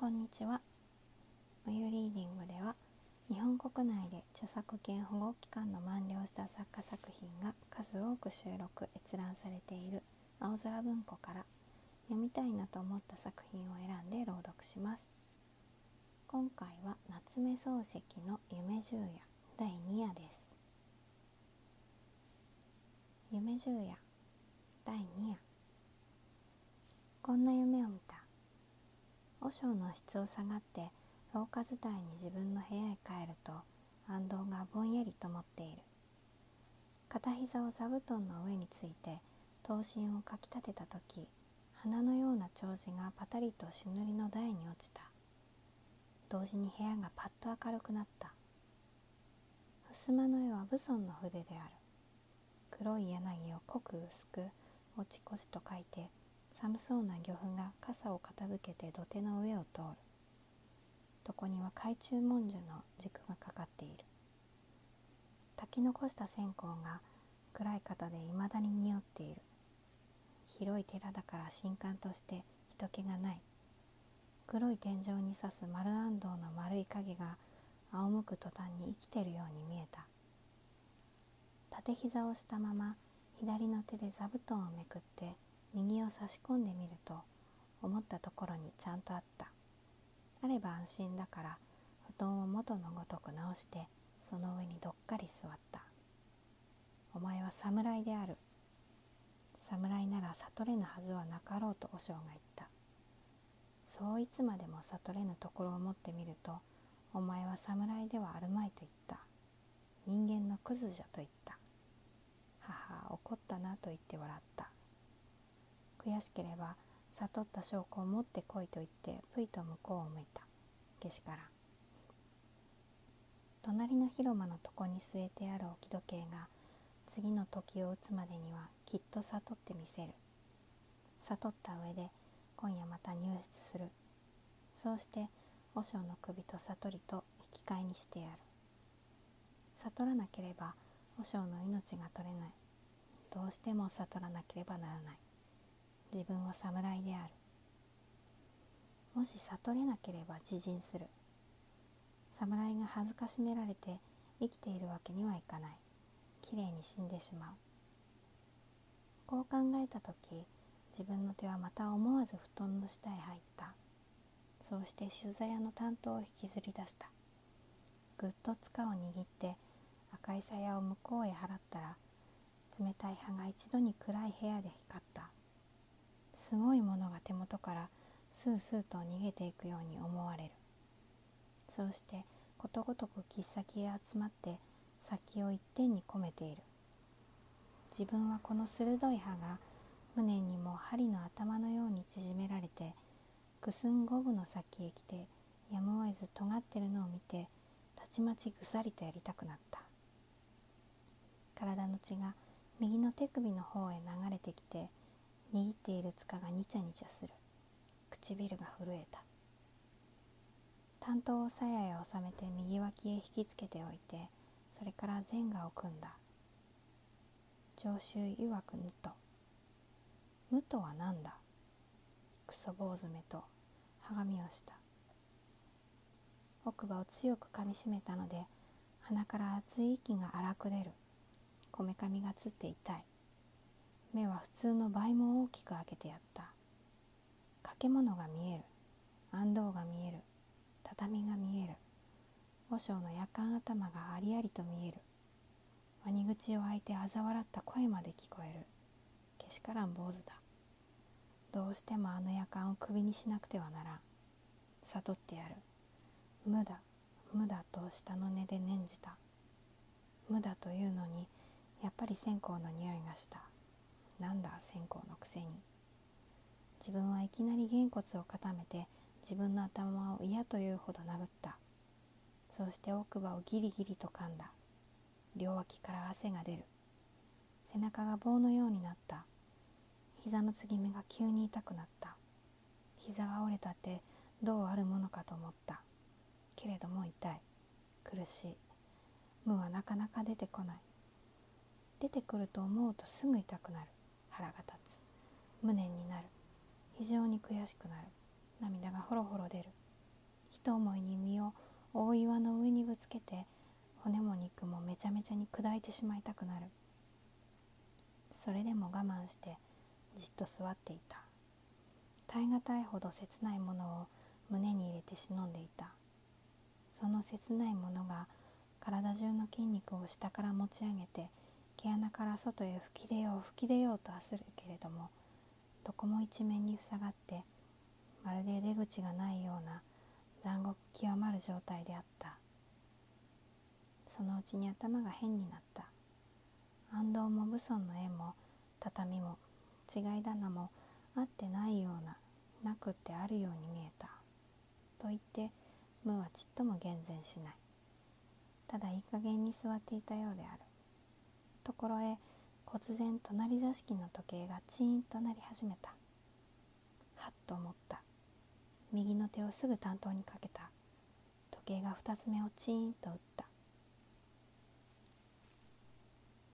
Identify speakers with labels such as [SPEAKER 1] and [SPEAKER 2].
[SPEAKER 1] こんにちは。まゆリーディングでは日本国内で著作権保護期間の満了した作家作品が数多く収録閲覧されている青空文庫から読みたいなと思った作品を選んで朗読します。今回は夏目漱石の夢十夜第2夜です。夢十夜第2夜こんな夢を見た和尚の質を下がって廊下伝いに自分の部屋へ帰ると安藤がぼんやりと持っている。片膝を座布団の上について刀身をかきたてた時花のような長子がパタリと朱塗りの台に落ちた。同時に部屋がパッと明るくなった。襖の絵は武尊の筆である。黒い柳を濃く薄く落ちこしと書いて寒そうな漁夫が傘を傾けて土手の上を通る。床には懐中文殊の軸がかかっている。炊き残した線香が暗い肩でいまだに匂っている。広い寺だから新館として人気がない。黒い天井に刺す丸安藤の丸い影が仰向く途端に生きてるように見えた。縦膝をしたまま左の手で座布団をめくって右を差し込んでみると思ったところにちゃんとあった。あれば安心だから布団を元のごとく直してその上にどっかり座った。お前は侍である。侍なら悟れぬはずはなかろうと和尚が言った。そういつまでも悟れぬところを持ってみるとお前は侍ではあるまいと言った。人間のクズじゃと言った。母怒ったなと言って笑った。悔しければ悟った証拠を持ってこいと言ってぷいと向こうを向いた。けしから隣の広間の床に据えてある置き時計が次の時を打つまでにはきっと悟ってみせる。悟った上で今夜また入室する。そうして和尚の首と悟りと引き換えにしてやる。悟らなければ和尚の命が取れない。どうしても悟らなければならない。自分は侍である。もし悟れなければ自陣する。侍が恥ずかしめられて生きているわけにはいかない。きれいに死んでしまう。こう考えた時自分の手はまた思わず布団の下へ入った。そうして取材屋の担当を引きずり出した。ぐっと塚を握って赤い鞘を向こうへ払ったら冷たい葉が一度に暗い部屋で光った。すごいものが手元からスースーと逃げていくように思われる。そうしてことごとく切っ先へ集まって先を一点に込めている。自分はこの鋭い刃が船にも針の頭のように縮められてくすん五分の先へ来てやむを得ず尖ってるのを見てたちまちぐさりとやりたくなった。体の血が右の手首の方へ流れてきて握っている塚がニチャニチャする。唇が震えた。担当を鞘へ収めて右脇へ引きつけておいてそれから前画を組んだ。上州曰く無と。無とは何だ？クソ坊主めと。鏡をした。奥歯を強く噛みしめたので鼻から熱い息が荒く出る。こめかみがつって痛い。目は普通の倍も大きく開けてやった。掛物が見える。安藤が見える。畳が見える。和尚の夜間頭がありありと見える。ワニ口を開いて嘲笑った声まで聞こえる。けしからん坊主だ。どうしてもあの夜間を首にしなくてはならん。悟ってやる。無だ。無だと下の根で念じた。無だというのにやっぱり線香の匂いがした。なんだ線香のくせに。自分はいきなりげんこつを固めて自分の頭を嫌というほど殴った。そうして奥歯をギリギリと噛んだ。両脇から汗が出る。背中が棒のようになった。膝の継ぎ目が急に痛くなった。膝が折れたってどうあるものかと思った。けれども痛い。苦しい。無はなかなか出てこない。出てくると思うとすぐ痛くなる。腹が立つ。無念になる。非常に悔しくなる。涙がほろほろ出る。一思いに身を大岩の上にぶつけて骨も肉もめちゃめちゃに砕いてしまいたくなる。それでも我慢してじっと座っていた。耐え難いほど切ないものを胸に入れて忍んでいた。その切ないものが体中の筋肉を下から持ち上げて毛穴から外へ吹き出よう吹き出ようと焦るけれどもどこも一面に塞がってまるで出口がないような残酷極まる状態であった。そのうちに頭が変になった。安藤も武尊の絵も畳も違い棚もあってないようななくってあるように見えた。と言って無はちっとも厳然しない。ただいい加減に座っていたようである。ところへ忽然隣座敷の時計がチーンとなり始めた。はっと思った。右の手をすぐ担当にかけた。時計が二つ目をチーンと打った。